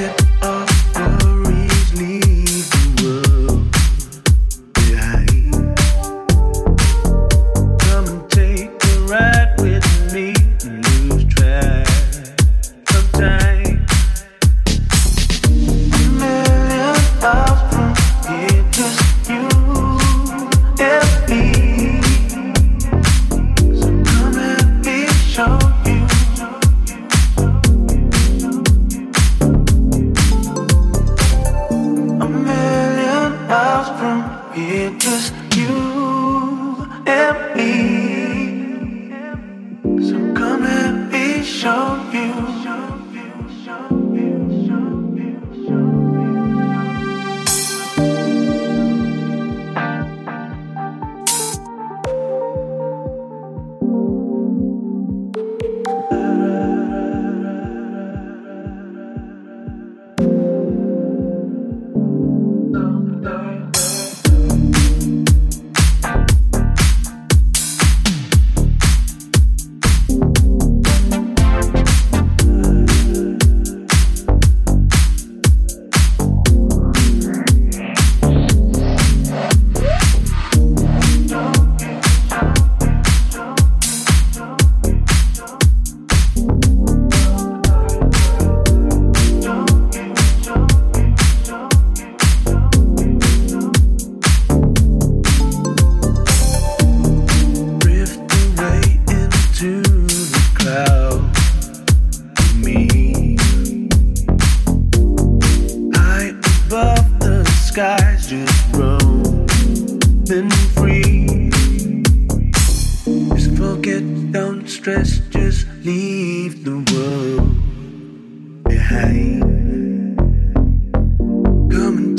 get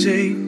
take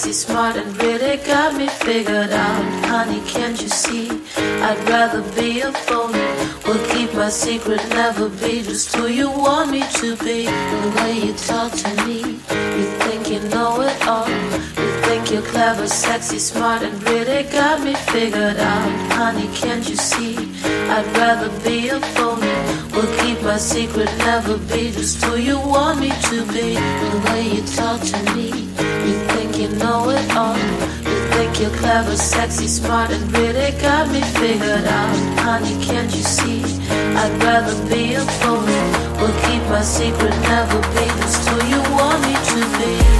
sexy, smart, and really got me figured out. Honey, can't you see? I'd rather be a phony. Will keep my secret, never be just who you want me to be. The way you talk to me, you think you know it all. You think you're clever, sexy, smart, and really got me figured out. Honey, can't you see? I'd rather be a phony. Will keep my secret, never be just who you want me to be. The way you talk to me, you know it all. You think you're clever, sexy, smart, and really got me figured out. Honey, can't you see? I'd rather be a phony. Will keep my secret, never be just who you want me to be.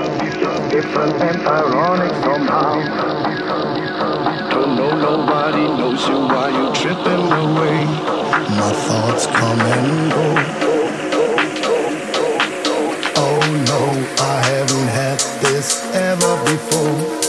different and ironic somehow. Don't know nobody knows you while you're tripping away. My thoughts come and go. Oh no, I haven't had this ever before.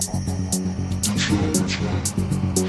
Thank you.